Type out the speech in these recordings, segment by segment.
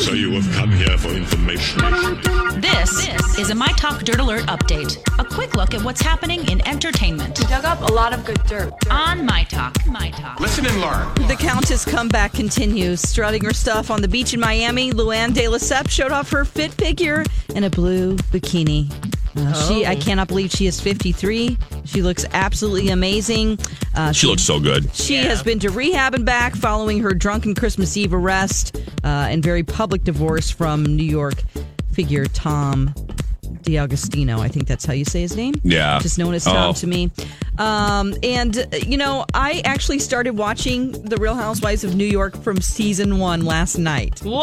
So you have come here for information. This, is a My Talk Dirt Alert update. A quick look at what's happening in entertainment We dug up a lot of good dirt. on My Talk. My Talk. Listen and learn. The Countess comeback continues. Strutting her stuff on the beach in Miami, Luann de Lesseps showed off her fit figure in a blue bikini. Uh, She, I cannot believe she is 53. She looks absolutely amazing. Uh, She looks so good. She has been to rehab and back following her drunken Christmas Eve arrest uh, and very public divorce from New York figure Tom D'Agostino. I think that's how you say his name. Yeah. Just known as Tom Oh. to me. Um, and, uh, you know, I actually started watching The Real Housewives of New York from season one last night. Whoa!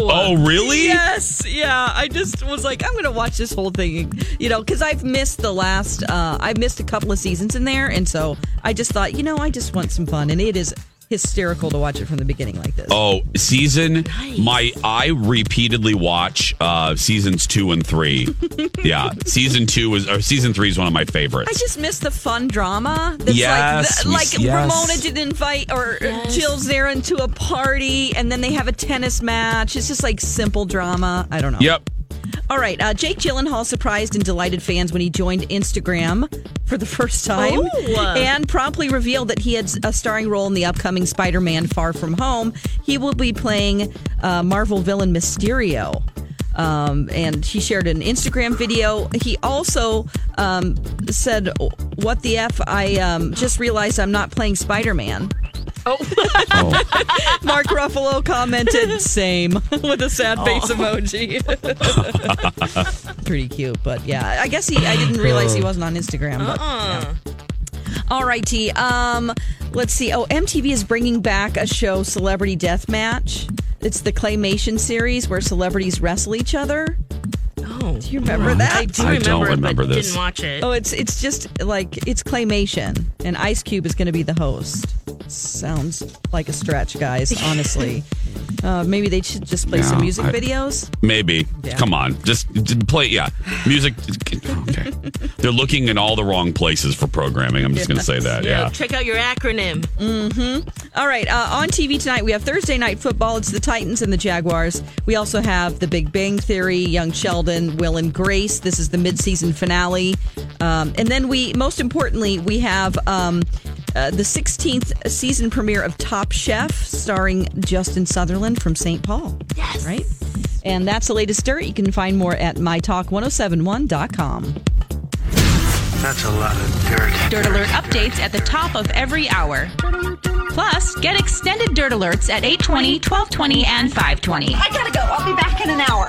Oh, really? Yes, yeah. I just was like, I'm going to watch this whole thing, you know, because I've missed the last, uh, I've missed a couple of seasons in there. And so I just thought, you know, I just want some fun. And it is hysterical to watch it from the beginning like this. Oh, season my I repeatedly watch uh seasons two and three. yeah, season two is or season three is one of my favorites. I just miss the fun drama. That's Yes, like, we- like yes. Ramona did invite or Jill's there to a party, and then they have a tennis match. It's just like simple drama. I don't know. Yep. All right. Uh, Jake Gyllenhaal surprised and delighted fans when he joined Instagram for the first time and promptly revealed that he had a starring role in the upcoming Spider Man Far From Home. He will be playing uh, Marvel villain Mysterio. Um, and he shared an Instagram video. He also um, said, What the F? I um, just realized I'm not playing Spider Man. Oh. Mark Ruffalo commented, same, with a sad face emoji. Pretty cute, but yeah, I guess he. I didn't realize he wasn't on Instagram. But, yeah. All righty. Um, let's see. Oh, MTV is bringing back a show, Celebrity Deathmatch. It's the claymation series where celebrities wrestle each other. Oh, Do you remember that? I do I remember, don't it, remember but this. didn't watch it. Oh, it's it's just like it's claymation, and Ice Cube is going to be the host. Sounds like a stretch, guys. Honestly, uh, maybe they should just play some music I- videos. Maybe. Come on. Just, just play yeah. Music okay. They're looking in all the wrong places for programming. I'm just gonna say that. yeah, Yeah. check out your acronym. All right, uh, on TV tonight we have Thursday night football. It's the Titans and the Jaguars. We also have The Big Bang Theory, Young Sheldon, Will and Grace. This is the midseason finale, um, and then we, most importantly, we have um, uh, the 16th season premiere of Top Chef, starring Justin Sutherland from St. Paul. Yes, right. And that's the latest dirt. You can find more at mytalk1071.com. That's a lot of dirt. Dirt Alert updates at the top of every hour. Plus, get extended Dirt Alerts at 820, 1220, and 520. I gotta go. I'll be back in an hour.